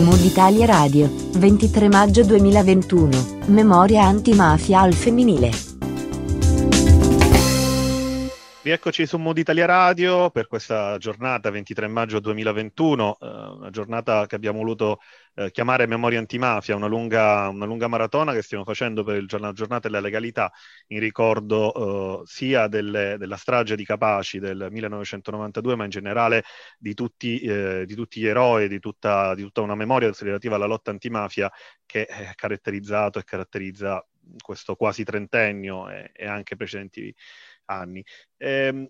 Mood Italia Radio, 23 maggio 2021, Memoria antimafia al femminile. Rieccoci su Mood Italia Radio per questa giornata 23 maggio 2021, eh, una giornata che abbiamo voluto eh, chiamare Memoria Antimafia, una lunga, una lunga, maratona che stiamo facendo per la giornata della legalità in ricordo eh, sia delle, della strage di Capaci del 1992, ma in generale di tutti, eh, di tutti gli eroi, di tutta, di tutta, una memoria relativa alla lotta antimafia che è caratterizzato e caratterizza questo quasi trentennio e, e anche precedenti anni. Ehm,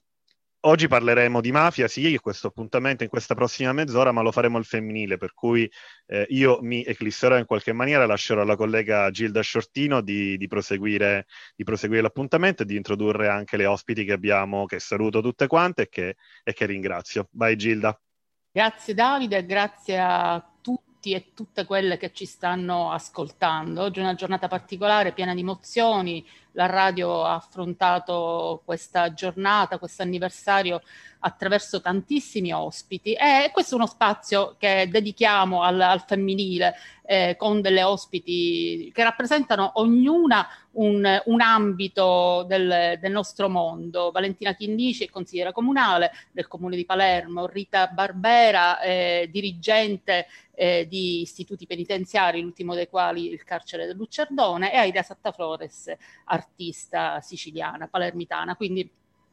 Oggi parleremo di mafia, sì, questo appuntamento in questa prossima mezz'ora, ma lo faremo al femminile, per cui eh, io mi eclisserò in qualche maniera, lascerò alla collega Gilda Sciortino di, di, proseguire, di, proseguire, l'appuntamento e di introdurre anche le ospiti che abbiamo, che saluto tutte quante e che, e che ringrazio. Vai Gilda. Grazie Davide, grazie a tutti e tutte quelle che ci stanno ascoltando. Oggi è una giornata particolare, piena di emozioni. La radio ha affrontato questa giornata, questo anniversario attraverso tantissimi ospiti e questo è uno spazio che dedichiamo al, al femminile eh, con delle ospiti che rappresentano ognuna un, un ambito del, del, nostro mondo. Valentina Chinnici è consigliera comunale del comune di Palermo, Rita Barbera, eh, dirigente eh, di istituti penitenziari, l'ultimo dei quali il carcere del Lucerdone, e Aida Sattaflores, artista siciliana, palermitana. Quindi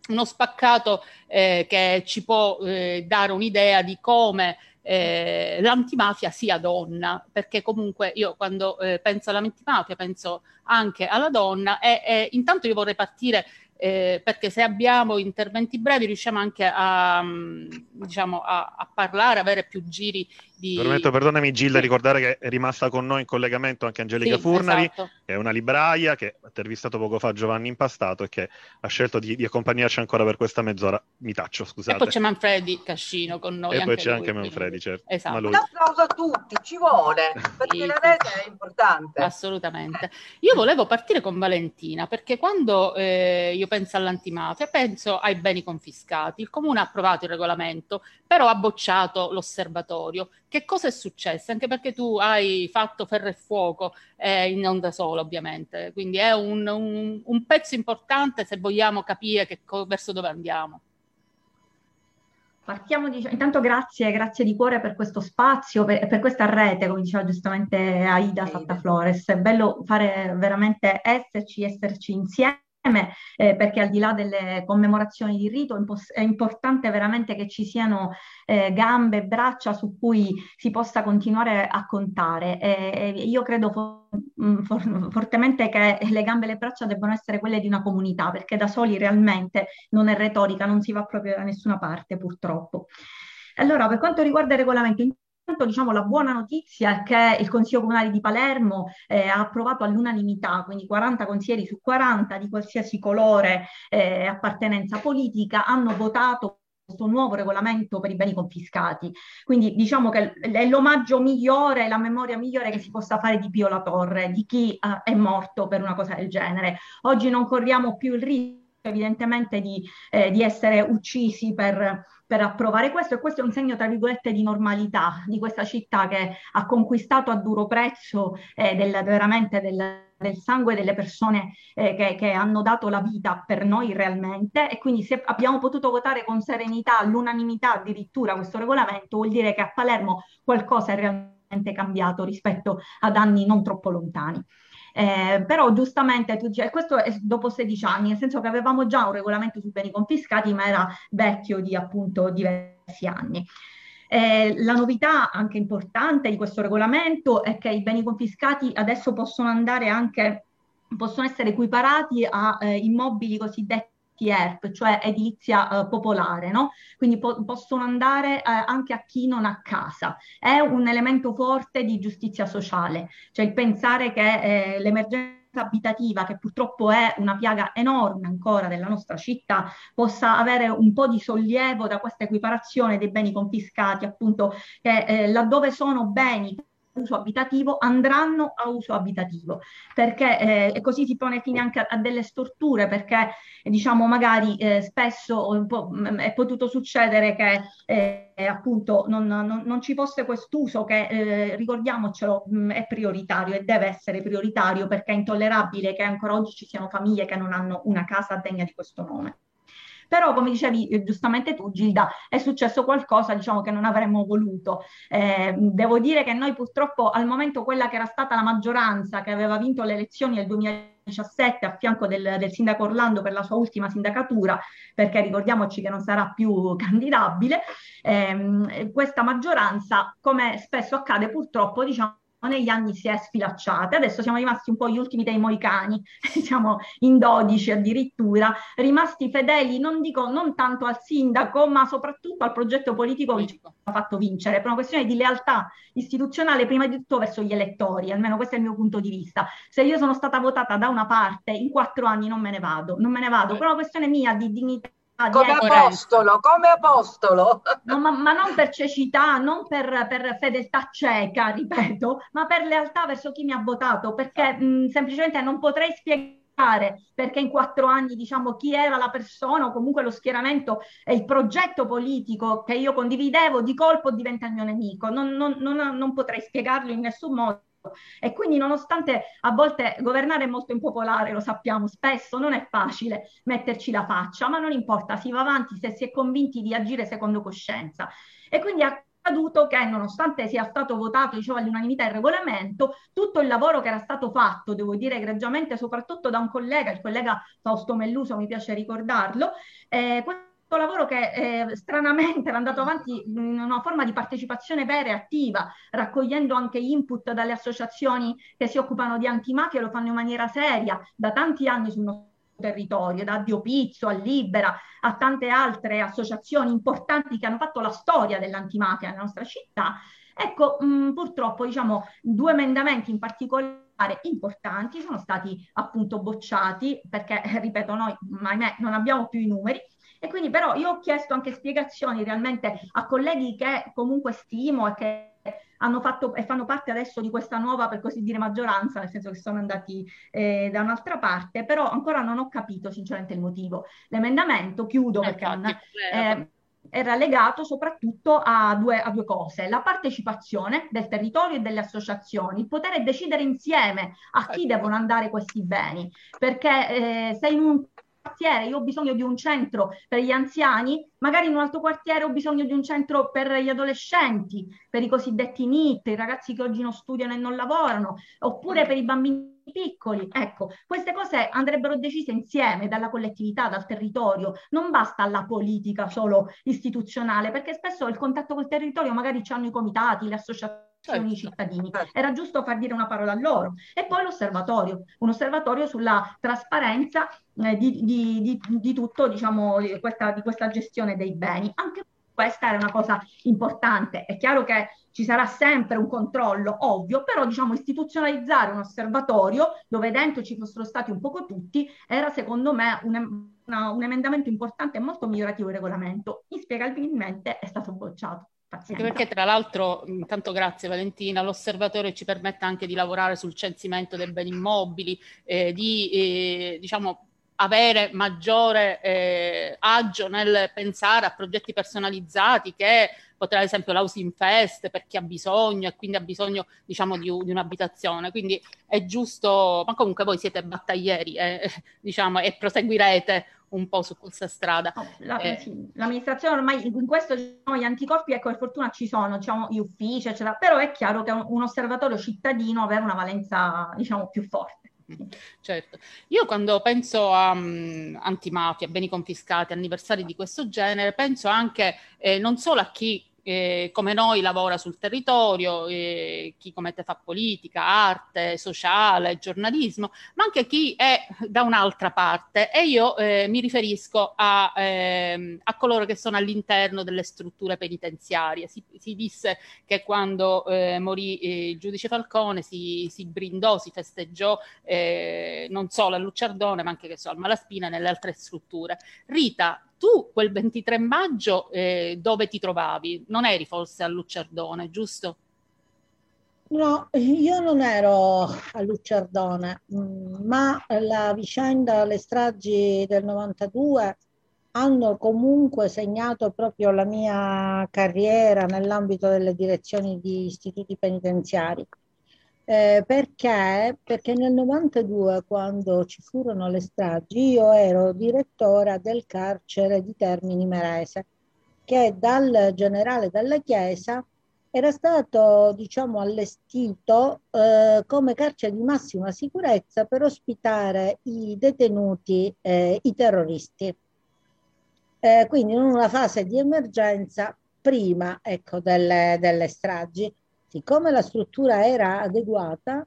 uno spaccato eh, che ci può eh, dare un'idea di come eh, l'antimafia sia donna, perché comunque io quando eh, penso all'antimafia penso anche alla donna e, e intanto io vorrei partire eh, perché se abbiamo interventi brevi riusciamo anche a, mm, diciamo, a, a parlare, avere più giri di... Permetto, perdonami Gilda, sì. ricordare che è rimasta con noi in collegamento anche Angelica sì, Furnari, esatto. che è una libraia che ha intervistato poco fa Giovanni Impastato e che ha scelto di, di, accompagnarci ancora per questa mezz'ora. Mi taccio, scusate. E poi c'è Manfredi Cascino con noi. E poi c'è lui, anche Manfredi, quindi... certo. Esatto. Un applauso a tutti, ci vuole, perché sì, la rete è importante. Assolutamente. Io volevo partire con Valentina, perché quando eh, io penso all'antimafia, penso ai beni confiscati. Il Comune ha approvato il regolamento, però ha bocciato l'osservatorio che cosa è successo? Anche perché tu hai fatto ferro e fuoco eh, in da solo, ovviamente, quindi è un, un, un, pezzo importante se vogliamo capire che, verso dove andiamo. Partiamo, diciamo, intanto grazie, grazie di cuore per questo spazio, per, per questa rete, come diceva giustamente Aida Satta Flores. È bello fare veramente esserci, esserci insieme eh, perché al di là delle commemorazioni di rito è importante veramente che ci siano eh, gambe e braccia su cui si possa continuare a contare. E, io credo for- mm, for- fortemente che le gambe e le braccia debbano essere quelle di una comunità, perché da soli realmente non è retorica, non si va proprio da nessuna parte purtroppo. Allora, per quanto riguarda il regolamento, diciamo, la buona notizia è che il Consiglio Comunale di Palermo eh, ha approvato all'unanimità, quindi 40 consiglieri su 40 di qualsiasi colore e eh, appartenenza politica hanno votato questo nuovo regolamento per i beni confiscati. Quindi diciamo che è l'omaggio migliore, la memoria migliore che si possa fare di Pio La Torre, di chi uh, è morto per una cosa del genere. Oggi non corriamo più il rischio evidentemente di, eh, di essere uccisi per, per, approvare questo e questo è un segno tra virgolette di normalità di questa città che ha conquistato a duro prezzo eh, del, veramente del, del, sangue delle persone eh, che, che, hanno dato la vita per noi realmente e quindi se abbiamo potuto votare con serenità all'unanimità addirittura questo regolamento vuol dire che a Palermo qualcosa è realmente cambiato rispetto ad anni non troppo lontani. Eh, però giustamente tu dici, questo è dopo 16 anni, nel senso che avevamo già un regolamento sui beni confiscati, ma era vecchio di appunto diversi anni. Eh, la novità anche importante di questo regolamento è che i beni confiscati adesso possono andare anche, possono essere equiparati a eh, immobili cosiddetti ERP, cioè edilizia eh, popolare, no? quindi po- possono andare eh, anche a chi non ha casa. È un elemento forte di giustizia sociale, cioè il pensare che eh, l'emergenza abitativa, che purtroppo è una piaga enorme ancora della nostra città, possa avere un po' di sollievo da questa equiparazione dei beni confiscati, appunto, che eh, laddove sono beni uso abitativo andranno a uso abitativo, perché eh, così si pone fine anche a, a delle storture, perché diciamo magari eh, spesso mm, è potuto succedere che eh, appunto non, non, non, ci fosse quest'uso che eh, ricordiamocelo mh, mm, è prioritario e deve essere prioritario perché è intollerabile che ancora oggi ci siano famiglie che non hanno una casa degna di questo nome. Però, come dicevi eh, giustamente tu, Gilda, è successo qualcosa diciamo, che non avremmo voluto. Eh, devo dire che noi purtroppo al momento quella che era stata la maggioranza che aveva vinto le elezioni nel 2017 a fianco del, del, sindaco Orlando per la sua ultima sindacatura, perché ricordiamoci che non sarà più candidabile, ehm, questa maggioranza, come spesso accade purtroppo, diciamo, negli anni si è sfilacciata, adesso siamo rimasti un po' gli ultimi dei moicani, siamo in 12 addirittura, rimasti fedeli, non dico non tanto al sindaco, ma soprattutto al progetto politico che ci ha fatto vincere, per una questione di lealtà istituzionale prima di tutto verso gli elettori, almeno questo è il mio punto di vista. Se io sono stata votata da una parte, in quattro anni non me ne vado, non me ne vado, per una questione mia di dignità Ah, come apostolo, come apostolo. No, ma, ma, non per cecità, non per, per, fedeltà cieca, ripeto, ma per lealtà verso chi mi ha votato, perché mh, semplicemente non potrei spiegare perché in quattro anni diciamo chi era la persona o comunque lo schieramento e il progetto politico che io condividevo di colpo diventa il mio nemico. Non, non, non, non potrei spiegarlo in nessun modo. E quindi nonostante a volte governare è molto impopolare, lo sappiamo, spesso non è facile metterci la faccia, ma non importa, si va avanti se si è convinti di agire secondo coscienza. E quindi accaduto che nonostante sia stato votato diciamo, all'unanimità il regolamento, tutto il lavoro che era stato fatto, devo dire egregiamente, soprattutto da un collega, il collega Fausto Melluso, mi piace ricordarlo, eh, lavoro che eh, stranamente era andato avanti in una forma di partecipazione vera e attiva, raccogliendo anche input dalle associazioni che si occupano di antimafia, lo fanno in maniera seria da tanti anni sul nostro territorio, da Dio Pizzo a Libera a tante altre associazioni importanti che hanno fatto la storia dell'antimafia nella nostra città. Ecco, mh, purtroppo diciamo due emendamenti in particolare importanti sono stati appunto bocciati perché, ripeto, noi ahimè non abbiamo più i numeri e quindi però io ho chiesto anche spiegazioni realmente a colleghi che comunque stimo e che hanno fatto e fanno parte adesso di questa nuova, per così dire, maggioranza, nel senso che sono andati eh, da un'altra parte, però ancora non ho capito sinceramente il motivo. L'emendamento, chiudo perché non, eh, era legato soprattutto a due, a due, cose, la partecipazione del territorio e delle associazioni, il poter decidere insieme a chi certo. devono andare questi beni, perché eh, se in un quartiere io ho bisogno di un centro per gli anziani, magari in un altro quartiere ho bisogno di un centro per gli adolescenti, per i cosiddetti NIT, i ragazzi che oggi non studiano e non lavorano, oppure per i bambini piccoli. Ecco, queste cose andrebbero decise insieme dalla collettività, dal territorio. Non basta la politica solo istituzionale, perché spesso il contatto col territorio magari ci hanno i comitati, le associazioni certo. cittadini. Certo. Era giusto far dire una parola a loro. E poi l'osservatorio, un osservatorio sulla trasparenza eh, di, di, di, di, tutto, diciamo, di questa, di questa gestione dei beni. Anche questa era una cosa importante. È chiaro che ci sarà sempre un controllo, ovvio, però diciamo istituzionalizzare un osservatorio dove dentro ci fossero stati un poco tutti era secondo me un, una, un emendamento importante e molto migliorativo del regolamento. Inspiegabilmente è stato bocciato. Pazienza. Anche perché tra l'altro, intanto grazie Valentina, l'osservatorio ci permette anche di lavorare sul censimento dei beni immobili, eh, di eh, diciamo avere maggiore eh, agio nel pensare a progetti personalizzati che potrà ad esempio l'housing fest per chi ha bisogno e quindi ha bisogno diciamo di, di un'abitazione quiciamo è giusto ma comunque voi siete battaglieri eh, diciamo e proseguirete un po' su questa strada. La, eh. sì, l'amministrazione ormai in questo diciamo, gli anticorpi, ecco, per fortuna ci sono, diciamo, gli uffici, eccetera, però è chiaro che un, un osservatorio cittadino avere una valenza, diciamo, più forte. Certo, io quando penso a um, antimafia, beni confiscati, anniversari di questo genere, penso anche eh, non solo a chi eh, come noi lavora sul territorio, eh, chi come te fa politica, arte, sociale, giornalismo, ma anche chi è da un'altra parte e io eh, mi riferisco a, ehm, a, coloro che sono all'interno delle strutture penitenziarie. Si, si disse che quando eh, morì eh, il giudice Falcone si, si, brindò, si festeggiò eh, non solo a Lucciardone ma anche che so, al Malaspina e nelle altre strutture. Rita, tu quel 23 maggio eh, dove ti trovavi? Non eri forse a Lucciardone, giusto? No, io non ero a Luccerdone, mm, ma la vicenda, le stragi del 92 hanno comunque segnato proprio la mia carriera nell'ambito delle direzioni di istituti penitenziari. Eh, perché? Perché nel 92, quando ci furono le stragi, io ero direttora del carcere di Termini Merese, che dal generale della Chiesa era stato diciamo, allestito eh, come carcere di massima sicurezza per ospitare i detenuti, eh, i terroristi. Eh, quindi in una fase di emergenza prima ecco, delle, delle stragi. Siccome la struttura era adeguata,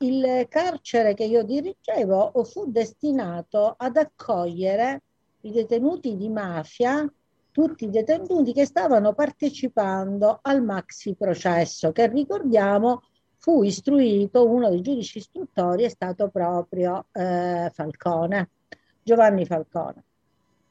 il carcere che io dirigevo fu destinato ad accogliere i detenuti di mafia tutti i detenuti che stavano partecipando al maxi processo che ricordiamo fu istruito, uno dei giudici istruttori è stato proprio eh, Falcone, Giovanni Falcone.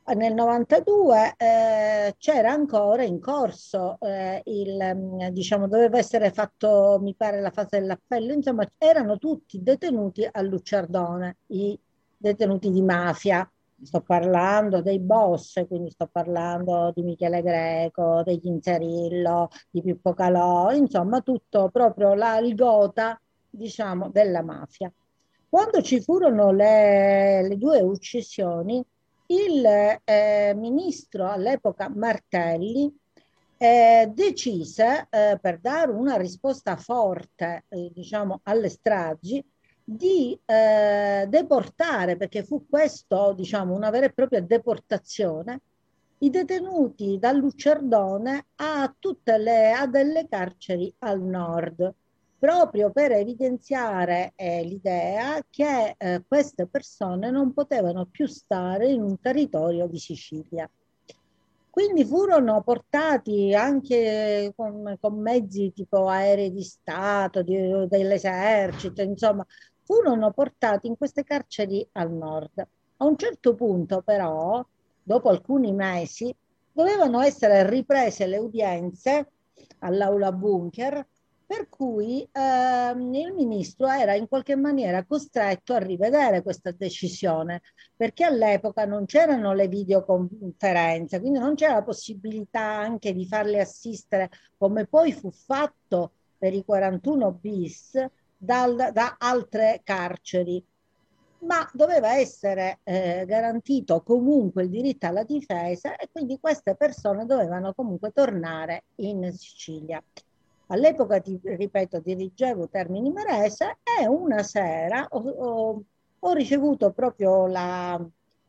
Nel 92 eh, c'era ancora in corso eh, il, diciamo, doveva essere fatto, mi pare, la fase dell'appello, insomma, erano tutti detenuti a Luciardone, i detenuti di mafia sto parlando dei boss, quindi sto parlando di Michele Greco, degli Inzerillo, di Pippo Calò, insomma tutto proprio la, il gota, diciamo, della mafia. Quando ci furono le, le due uccisioni, il eh, ministro all'epoca Martelli eh, decise, eh, per dare una risposta forte, eh, diciamo, alle stragi, di eh, deportare, perché fu questo, diciamo, una vera e propria deportazione, i detenuti da Lucerdone a tutte le a delle carceri al nord, proprio per evidenziare eh, l'idea che eh, queste persone non potevano più stare in un territorio di Sicilia. Quindi furono portati anche con, con mezzi tipo aerei di Stato, di, dell'esercito, insomma, furono portati in queste carceri al nord. A un certo punto però, dopo alcuni mesi, dovevano essere riprese le udienze all'aula bunker, per cui ehm, il ministro era in qualche maniera costretto a rivedere questa decisione, perché all'epoca non c'erano le videoconferenze, quindi non c'era la possibilità anche di farle assistere, come poi fu fatto per i 41 bis, dal, da altre carceri, ma doveva essere eh, garantito comunque il diritto alla difesa e quindi queste persone dovevano comunque tornare in Sicilia. All'epoca, ti ripeto, dirigevo Termini Merese e una sera ho, ho, ho ricevuto proprio la,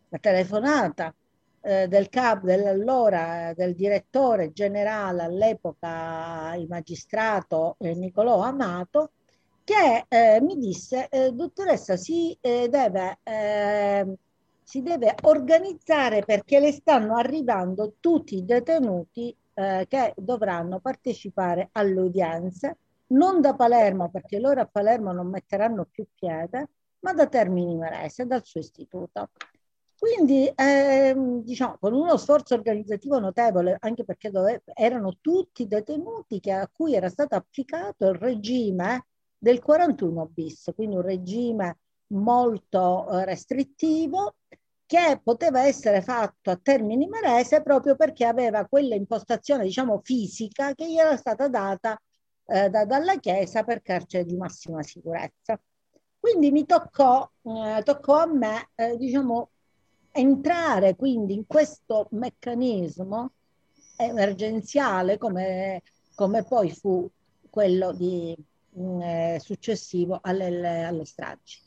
la telefonata eh, del capo dell'allora del direttore generale all'epoca il magistrato eh, Nicolò Amato che eh, mi disse, eh, dottoressa, si, eh, deve, ehm, si deve organizzare perché le stanno arrivando tutti i detenuti eh, che dovranno partecipare alle udienze, non da Palermo, perché loro a Palermo non metteranno più piede, ma da Termini Merese, dal suo istituto. Quindi, ehm, diciamo, con uno sforzo organizzativo notevole, anche perché dove, erano tutti detenuti che, a cui era stato applicato il regime del 41 bis, quindi un regime molto eh, restrittivo che poteva essere fatto a Termini Marese proprio perché aveva quella impostazione, diciamo, fisica che gli era stata data eh, da, dalla Chiesa per carcere di massima sicurezza. Quindi mi toccò, eh, toccò a me, eh, diciamo, entrare quindi in questo meccanismo emergenziale come, come poi fu quello di eh, successivo alle, alle, stragi.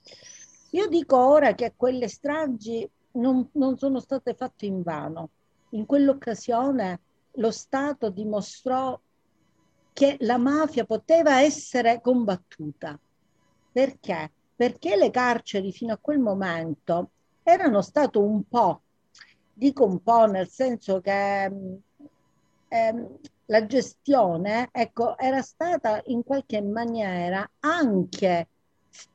Io dico ora che quelle stragi non, non sono state fatte in vano. In quell'occasione lo Stato dimostrò che la mafia poteva essere combattuta. Perché? Perché le carceri fino a quel momento erano state un po', dico un po' nel senso che ehm, la gestione ecco, era stata in qualche maniera anche,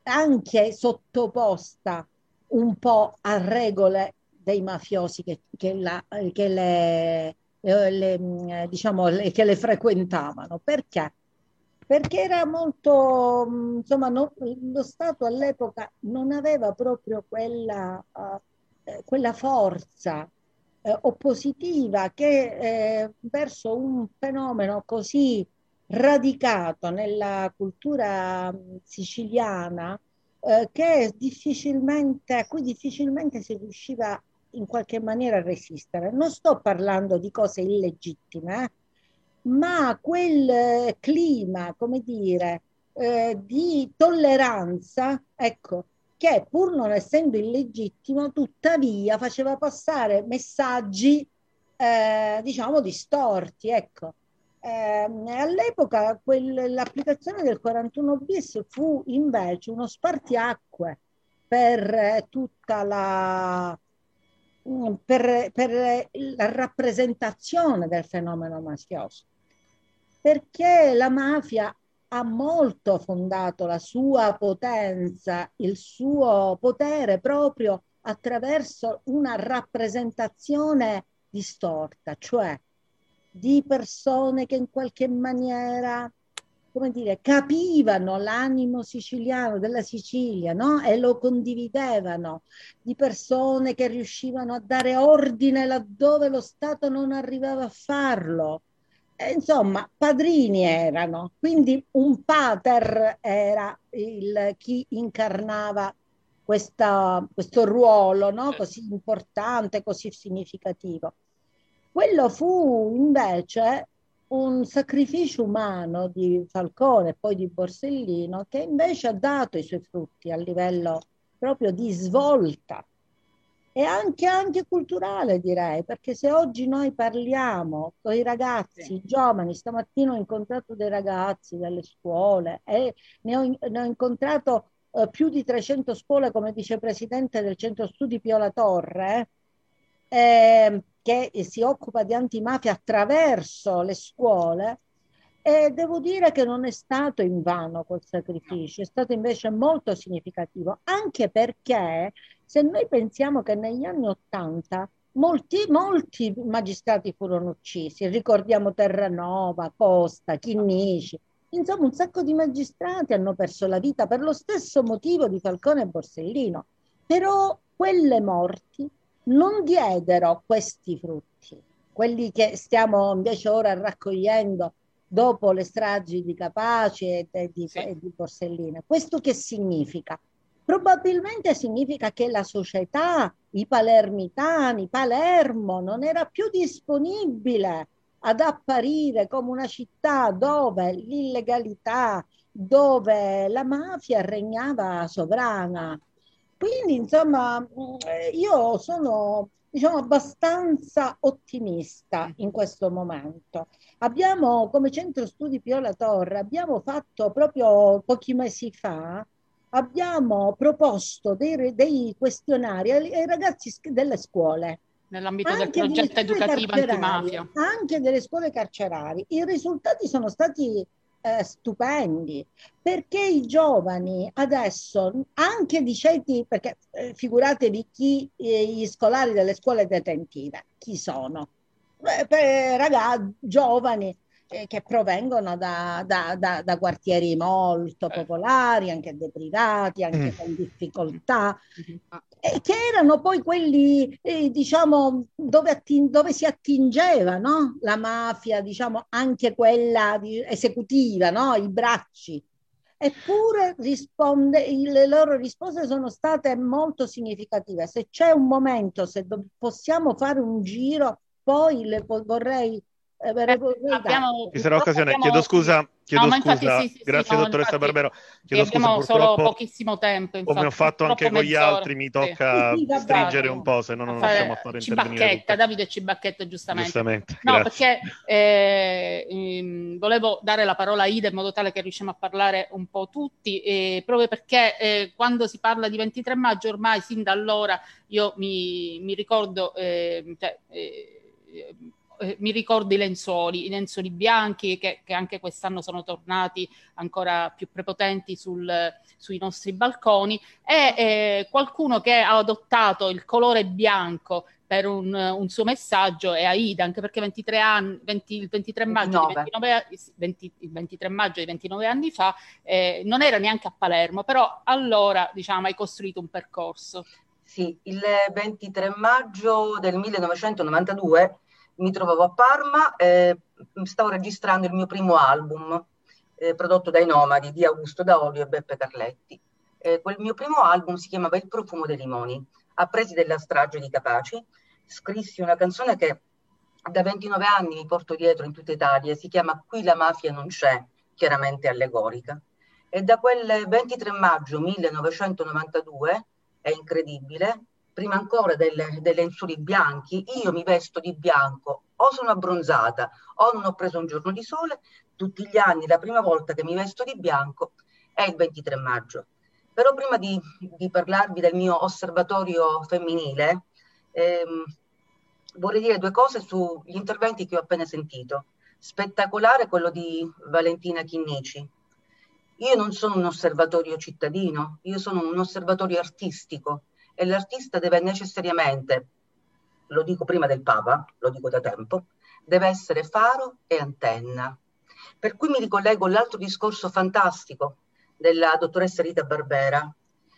anche sottoposta un po' a regole dei mafiosi che, che, la, che le, le, diciamo, le, che le frequentavano. Perché? perché era molto, mm, insomma, no, lo Stato all'epoca non aveva proprio quella, uh, quella forza eh, oppositiva che eh, verso un fenomeno così radicato nella cultura mm, siciliana eh, che difficilmente, a cui difficilmente si riusciva in qualche maniera a resistere. Non sto parlando di cose illegittime, eh, ma quel eh, clima, come dire, eh, di tolleranza, ecco, che pur non essendo illegittimo, tuttavia faceva passare messaggi, eh, diciamo, distorti, ecco. Eh, all'epoca l'applicazione del 41 bis fu invece uno spartiacque per eh, tutta la, mm, per, per la rappresentazione del fenomeno mafioso. Perché la mafia ha molto fondato la sua potenza, il suo potere proprio attraverso una rappresentazione distorta, cioè di persone che in qualche maniera, come dire, capivano l'animo siciliano della Sicilia, no? E lo condividevano, di persone che riuscivano a dare ordine laddove lo Stato non arrivava a farlo insomma, padrini erano, quindi un pater era il, chi incarnava questa, questo ruolo no? così importante, così significativo. Quello fu invece un sacrificio umano di Falcone e poi di Borsellino che invece ha dato i suoi frutti a livello proprio di svolta e anche, anche culturale direi, perché se oggi noi parliamo con i ragazzi, sì. i giovani, stamattina ho incontrato dei ragazzi delle scuole e ne ho, ne ho incontrato eh, più di 300 scuole come vicepresidente del centro studi Piola Torre, eh, che si occupa di antimafia attraverso le scuole, e devo dire che non è stato invano quel sacrificio, è stato invece molto significativo, anche perché se noi pensiamo che negli anni Ottanta molti, molti magistrati furono uccisi, ricordiamo Terranova, Costa, Chinnici, insomma un sacco di magistrati hanno perso la vita per lo stesso motivo di Falcone e Borsellino, però quelle morti non diedero questi frutti, quelli che stiamo invece ora raccogliendo dopo le stragi di Capaci e, di, sì. e di Borsellino. Questo che significa? Probabilmente significa che la società, i palermitani, Palermo non era più disponibile ad apparire come una città dove l'illegalità, dove la mafia regnava sovrana. Quindi, insomma, io sono diciamo abbastanza ottimista in questo momento. Abbiamo come centro studi Piola Torre, abbiamo fatto proprio pochi mesi fa abbiamo proposto dei, dei questionari ai, ai, ragazzi delle scuole. Nell'ambito del progetto educativo antimafia. Anche delle scuole carcerarie. I risultati sono stati eh, stupendi perché i giovani adesso, anche di ceti, perché eh, figuratevi chi, eh, gli scolari delle scuole detentive, chi sono? ragazzi giovani eh, che provengono da, da, da, da, quartieri molto eh. popolari, anche deprivati, anche mm. con difficoltà, mm-hmm. e che erano poi quelli, eh, diciamo, dove, atting- dove, si attingeva no? la mafia, diciamo, anche quella di- esecutiva, no? i bracci. Eppure risponde, le loro risposte sono state molto significative. Se c'è un momento, se do- possiamo fare un giro, poi le po- vorrei eh, abbiamo, Ci sarà occasione, abbiamo... chiedo scusa, chiedo no, scusa. Sì, sì, grazie no, dottoressa infatti, Barbero. Chiedo abbiamo scusa, solo pochissimo tempo. Infatti, come ho fatto anche con gli altri, mi tocca sì. stringere un po', se no non riusciamo a fare Cibacchetta, Davide Cibacchetta, giustamente. Giustamente, no, grazie. perché eh, ehm, volevo dare la parola a Ida in modo tale che riusciamo a parlare un po' tutti, eh, proprio perché eh, quando si parla di 23 maggio, ormai sin da allora io mi, mi ricordo... Ehm, cioè, eh, mi ricordo i lenzuoli, i lenzuoli bianchi che, che, anche quest'anno sono tornati ancora più prepotenti sul, sui nostri balconi e eh, qualcuno che ha adottato il colore bianco per un, un, suo messaggio e Aida, anche perché 23 anni, 20, il 23 maggio, 29, 20, il 23 maggio di 29 anni fa eh, non era neanche a Palermo, però allora diciamo hai costruito un percorso. Sì, il 23 maggio del 1992 mi trovavo a Parma e stavo registrando il mio primo album eh, prodotto dai Nomadi di Augusto Daolio e Beppe Carletti. Eh, quel mio primo album si chiamava Il profumo dei limoni, appresi della strage di Capaci scrissi una canzone che da 29 anni mi porto dietro in tutta Italia, si chiama Qui la mafia non c'è, chiaramente allegorica. E da quel 23 maggio 1992, è incredibile, prima ancora delle, dei lenzuoli bianchi, io mi vesto di bianco, o sono abbronzata o non ho preso un giorno di sole, tutti gli anni la prima volta che mi vesto di bianco è il 23 maggio. Però prima di, di parlarvi del mio osservatorio femminile, ehm, vorrei dire due cose sugli interventi che ho appena sentito. Spettacolare quello di Valentina Chinnici. Io non sono un osservatorio cittadino, io sono un osservatorio artistico e l'artista deve necessariamente, lo dico prima del Papa, lo dico da tempo, deve essere faro e antenna. Per cui mi ricollego all'altro discorso fantastico della dottoressa Rita Barbera,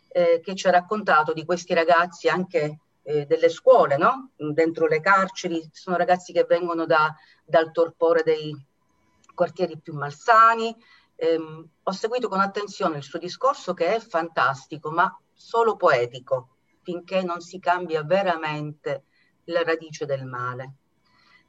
eh, che ci ha raccontato di questi ragazzi anche eh, delle scuole, no? dentro le carceri, sono ragazzi che vengono da, dal torpore dei quartieri più malsani. Eh, ho seguito con attenzione il suo discorso che è fantastico, ma solo poetico, finché non si cambia veramente la radice del male.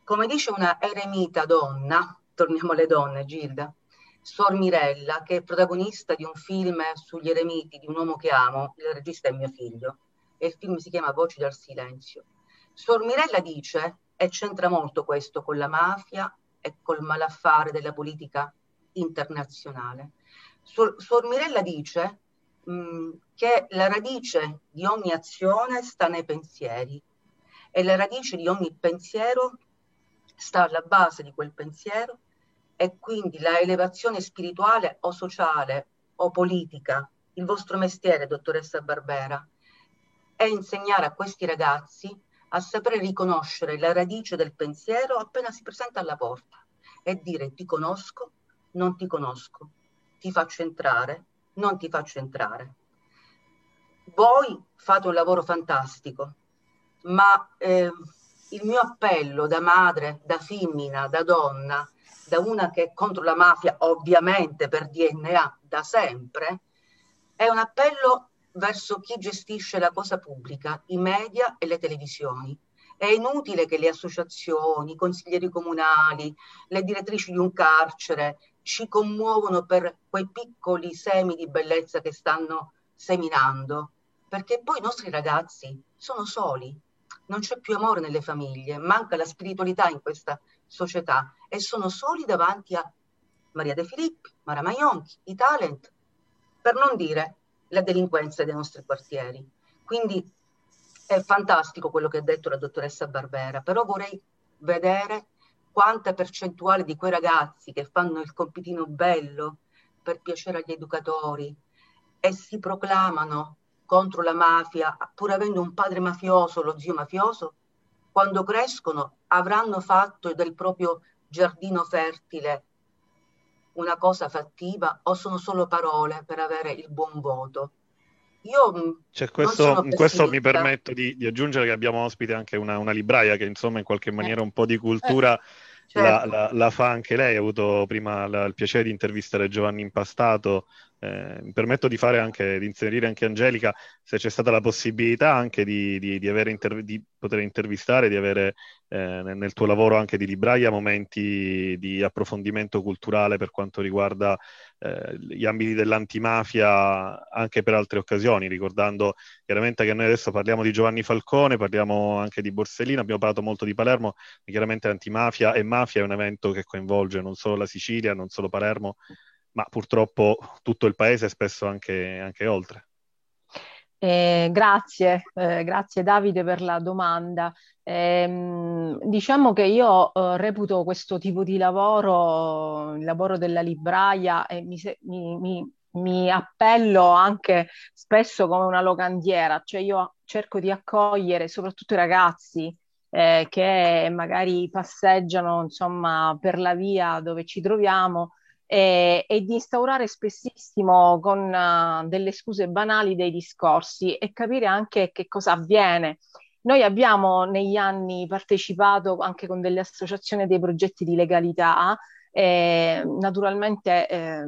Come dice una eremita donna, torniamo alle donne, Gilda, Suor Mirella, che è protagonista di un film sugli eremiti di un uomo che amo, il regista è mio figlio, e il film si chiama Voci dal silenzio. Suor Mirella dice, e c'entra molto questo con la mafia e col malaffare della politica internazionale, Suor Mirella dice mh, mm, che la radice di ogni azione sta nei pensieri e la radice di ogni pensiero sta alla base di quel pensiero e quindi la elevazione spirituale o sociale o politica, il vostro mestiere, dottoressa Barbera, è insegnare a questi ragazzi a sapere riconoscere la radice del pensiero appena si presenta alla porta e dire ti conosco, non ti conosco, ti faccio entrare, non ti faccio entrare. Voi fate un lavoro fantastico, ma eh, il mio appello da madre, da femmina, da donna, da una che è contro la mafia, ovviamente per DNA da sempre, è un appello verso chi gestisce la cosa pubblica, i media e le televisioni. È inutile che le associazioni, i consiglieri comunali, le direttrici di un carcere ci commuovono per quei piccoli semi di bellezza che stanno seminando, perché poi i nostri ragazzi sono soli, non c'è più amore nelle famiglie, manca la spiritualità in questa società e sono soli davanti a Maria De Filippi, Mara Maionchi, i talent, per non dire la delinquenza dei nostri quartieri. Quindi è fantastico quello che ha detto la dottoressa Barbera, però vorrei vedere quanta percentuale di quei ragazzi che fanno il compitino bello per piacere agli educatori e si proclamano contro la mafia, pur avendo un padre mafioso, lo zio mafioso, quando crescono avranno fatto del proprio giardino fertile una cosa fattiva o sono solo parole per avere il buon voto? Io cioè, questo, questo mi permetto di, di, aggiungere che abbiamo ospite anche una, una, libraia che insomma in qualche maniera un po' di cultura certo. la, la, la, fa anche lei. Ha avuto prima la, il piacere di intervistare Giovanni Impastato eh, mi permetto di anche, di inserire anche Angelica, se c'è stata la possibilità anche di, di, di, interv- poter intervistare, di avere eh, nel tuo lavoro anche di libraia momenti di approfondimento culturale per quanto riguarda eh, gli ambiti dell'antimafia anche per altre occasioni, ricordando chiaramente che noi adesso parliamo di Giovanni Falcone, parliamo anche di Borsellino, abbiamo parlato molto di Palermo, chiaramente antimafia e mafia è un evento che coinvolge non solo la Sicilia, non solo Palermo, ma purtroppo tutto il paese e spesso anche, anche oltre. Eh, grazie, eh, grazie Davide per la domanda. Eh, diciamo che io eh, reputo questo tipo di lavoro, il lavoro della libraia, e mi, mi, mi, mi appello anche spesso come una locandiera, cioè io cerco di accogliere soprattutto i ragazzi eh, che magari passeggiano insomma, per la via dove ci troviamo e, e di instaurare spessissimo con uh, delle scuse banali dei discorsi e capire anche che cosa avviene. Noi abbiamo negli anni partecipato anche con delle associazioni dei progetti di legalità, e naturalmente eh,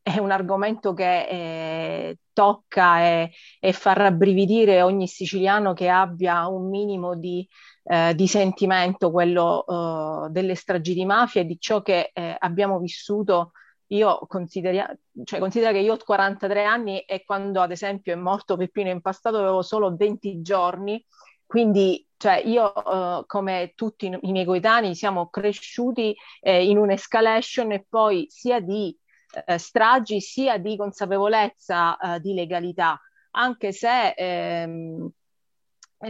è un argomento che eh, tocca e, e, fa rabbrividire ogni siciliano che abbia un minimo di, eh, di sentimento, quello uh, delle stragi di mafia e di ciò che eh, abbiamo vissuto. Io considero, cioè, considero che io ho 43 anni e quando ad esempio è morto Peppino Impastato avevo solo 20 giorni, quindi cioè, io uh, come tutti i miei coetanei siamo cresciuti eh, in un'escalation e poi sia di eh, stragi sia di consapevolezza eh, di legalità, anche se ehm,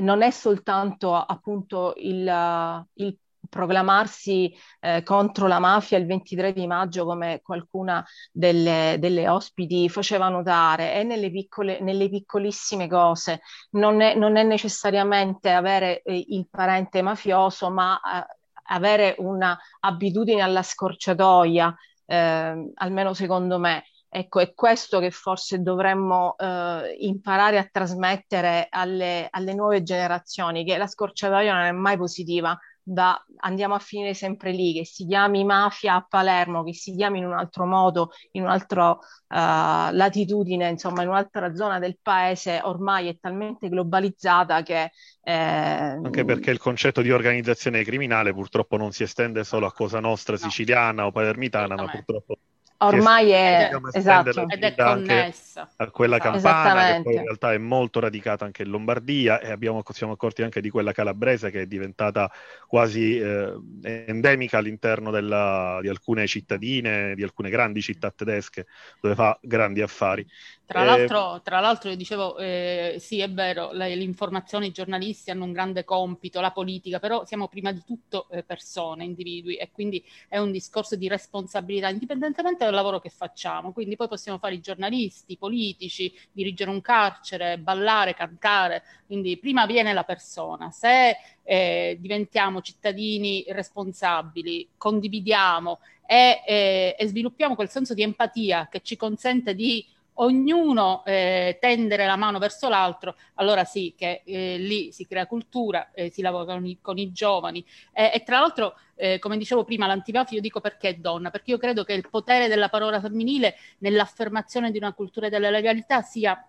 non è soltanto appunto il, il proclamarsi eh, contro la mafia il 23 di maggio, come qualcuna delle, delle ospiti faceva notare, è nelle, piccole, nelle piccolissime cose. Non è, non è necessariamente avere eh, il parente mafioso, ma eh, avere un'abitudine alla scorciatoia, eh, almeno secondo me. Ecco, è questo che forse dovremmo eh, imparare a trasmettere alle, alle, nuove generazioni, che la scorciatoia non è mai positiva, da, andiamo a finire sempre lì, che si chiami mafia a Palermo, che si chiami in un altro modo, in un'altra uh, latitudine, insomma in un'altra zona del paese, ormai è talmente globalizzata che... Eh, Anche perché il concetto di organizzazione criminale purtroppo non si estende solo a Cosa Nostra siciliana no. o palermitana, ma purtroppo ormai è, esatto. ed è connessa a quella campana che poi in realtà è molto radicata anche in Lombardia e abbiamo, siamo accorti anche di quella calabrese che è diventata quasi eh, endemica all'interno della, di alcune cittadine, di alcune grandi città tedesche dove fa grandi affari. Tra, eh, l'altro, tra l'altro, io dicevo, eh, sì, è vero, le, informazioni, i giornalisti hanno un grande compito, la politica, però siamo prima di tutto eh, persone, individui, e quindi è un discorso di responsabilità, indipendentemente dal lavoro che facciamo. Quindi poi possiamo fare i giornalisti, i politici, dirigere un carcere, ballare, cantare, quindi prima viene la persona. Se eh, diventiamo cittadini responsabili, condividiamo e, eh, e sviluppiamo quel senso di empatia che ci consente di ognuno eh, tendere la mano verso l'altro, allora sì che eh, lì si crea cultura, eh, si lavora con i, con i giovani. E tra l'altro, eh, come dicevo prima, l'antimafia io dico perché è donna, perché io credo che il potere della parola femminile nell'affermazione di una cultura della legalità sia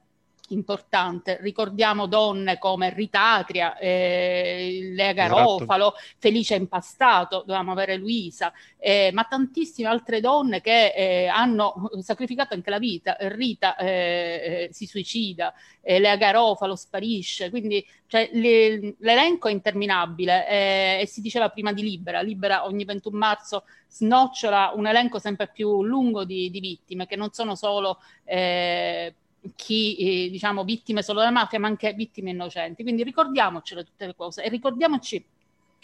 importante. Ricordiamo donne come Ritatria, eh, Lea. Garofalo, esatto. Felice Impastato, dovevamo avere Luisa, eh, ma tantissime altre donne che eh, hanno sacrificato anche la vita. Rita eh, eh, si suicida, eh, Lea Garofalo sparisce, quindi cioè, le, l'elenco è interminabile e si diceva prima di Libera, Libera ogni 21 marzo snocciola un elenco sempre più lungo di, di vittime che non sono solo chi, eh, diciamo, vittime solo della mafia, ma anche vittime innocenti. Quindi ricordiamocele tutte le cose e ricordiamoci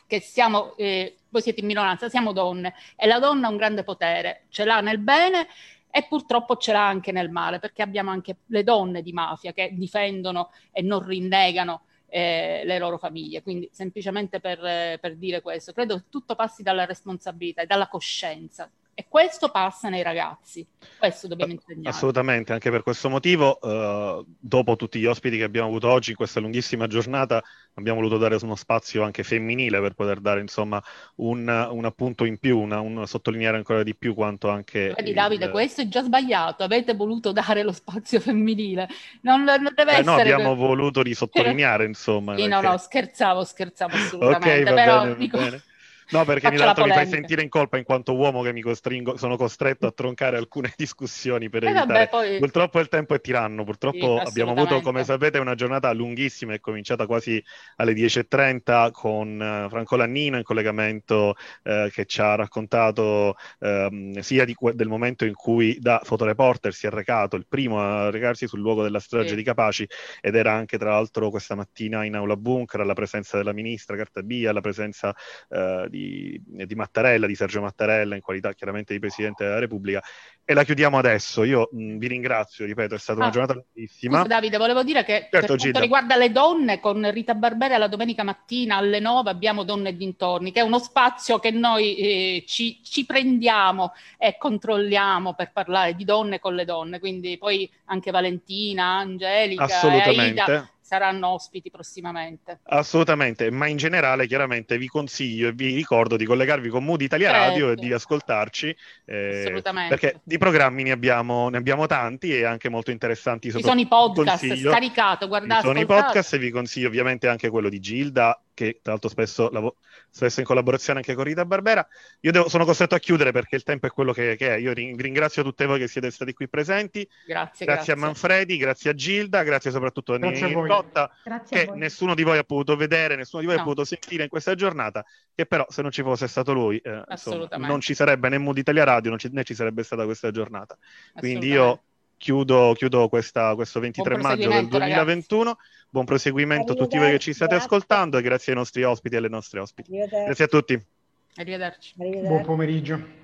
che siamo, eh, voi siete in minoranza, siamo donne e la donna ha un grande potere, ce l'ha nel bene e purtroppo ce l'ha anche nel male, perché abbiamo anche le donne di mafia che difendono e non rinnegano eh, le loro famiglie. Quindi semplicemente per, eh, per dire questo, credo che tutto passi dalla responsabilità e dalla coscienza e questo passa nei ragazzi, questo dobbiamo insegnare. Assolutamente, anche per questo motivo, eh, dopo tutti gli ospiti che abbiamo avuto oggi in questa lunghissima giornata, abbiamo voluto dare uno spazio anche femminile per poter dare insomma un, un appunto in più, una, un, sottolineare ancora di più quanto anche... Vedi Davide, il... questo è già sbagliato, avete voluto dare lo spazio femminile, non, non deve eh, essere... No, abbiamo voluto risottolineare insomma. Sì, perché... no, no, scherzavo, scherzavo assolutamente, okay, però bene, dico... bene. No, perché mi, mi fai sentire in colpa in quanto uomo che mi costringo, sono costretto a troncare alcune discussioni per eh evitare. Vabbè, poi... Purtroppo il tempo è tiranno, purtroppo sì, abbiamo avuto, come sapete, una giornata lunghissima, è cominciata quasi alle 10.30 con uh, Franco Lannino in collegamento uh, che ci ha raccontato uh, sia di, del momento in cui da fotoreporter si è recato, il primo a recarsi sul luogo della strage sì. di Capaci ed era anche tra l'altro questa mattina in aula bunker alla presenza della ministra Cartabia, alla presenza di di, di, Mattarella, di Sergio Mattarella, in qualità chiaramente di Presidente della Repubblica. E la chiudiamo adesso. Io mh, vi ringrazio, ripeto, è stata ah, una giornata bellissima. Scusa, Davide, volevo dire che certo, per quanto Gilda. riguarda le donne, con Rita Barbera la domenica mattina alle 9 abbiamo Donne e dintorni, che è uno spazio che noi eh, ci, ci prendiamo e controlliamo per parlare di donne con le donne. Quindi poi anche Valentina, Angelica, Assolutamente. Aida saranno ospiti prossimamente. Assolutamente, ma in generale chiaramente vi consiglio e vi ricordo di collegarvi con Mood Italia certo. Radio e di ascoltarci, eh, perché di programmi ne abbiamo, ne abbiamo, tanti e anche molto interessanti. Ci sono i podcast, consiglio. scaricato, guardate. Ci sono i podcast e vi consiglio ovviamente anche quello di Gilda, che tra l'altro spesso, lav- spesso in collaborazione anche con Rita Barbera. Io devo, sono costretto a chiudere perché il tempo è quello che, che è. Io ring- ringrazio tutte voi che siete stati qui presenti. Grazie, grazie, grazie. a Manfredi, grazie a Gilda, grazie soprattutto a Nini Cotta, che a nessuno di voi ha potuto vedere, nessuno di voi no. ha potuto sentire in questa giornata, che però se non ci fosse stato lui, eh, insomma, non ci sarebbe né Mood Italia Radio, ci, né ci sarebbe stata questa giornata. Quindi io chiudo, chiudo questa, questo 23 maggio del 2021. Ragazzi. Buon proseguimento a tutti voi che ci state grazie. ascoltando e grazie ai nostri ospiti e alle nostre ospiti. Grazie a tutti. Arrivederci. Arrivederci. Buon pomeriggio.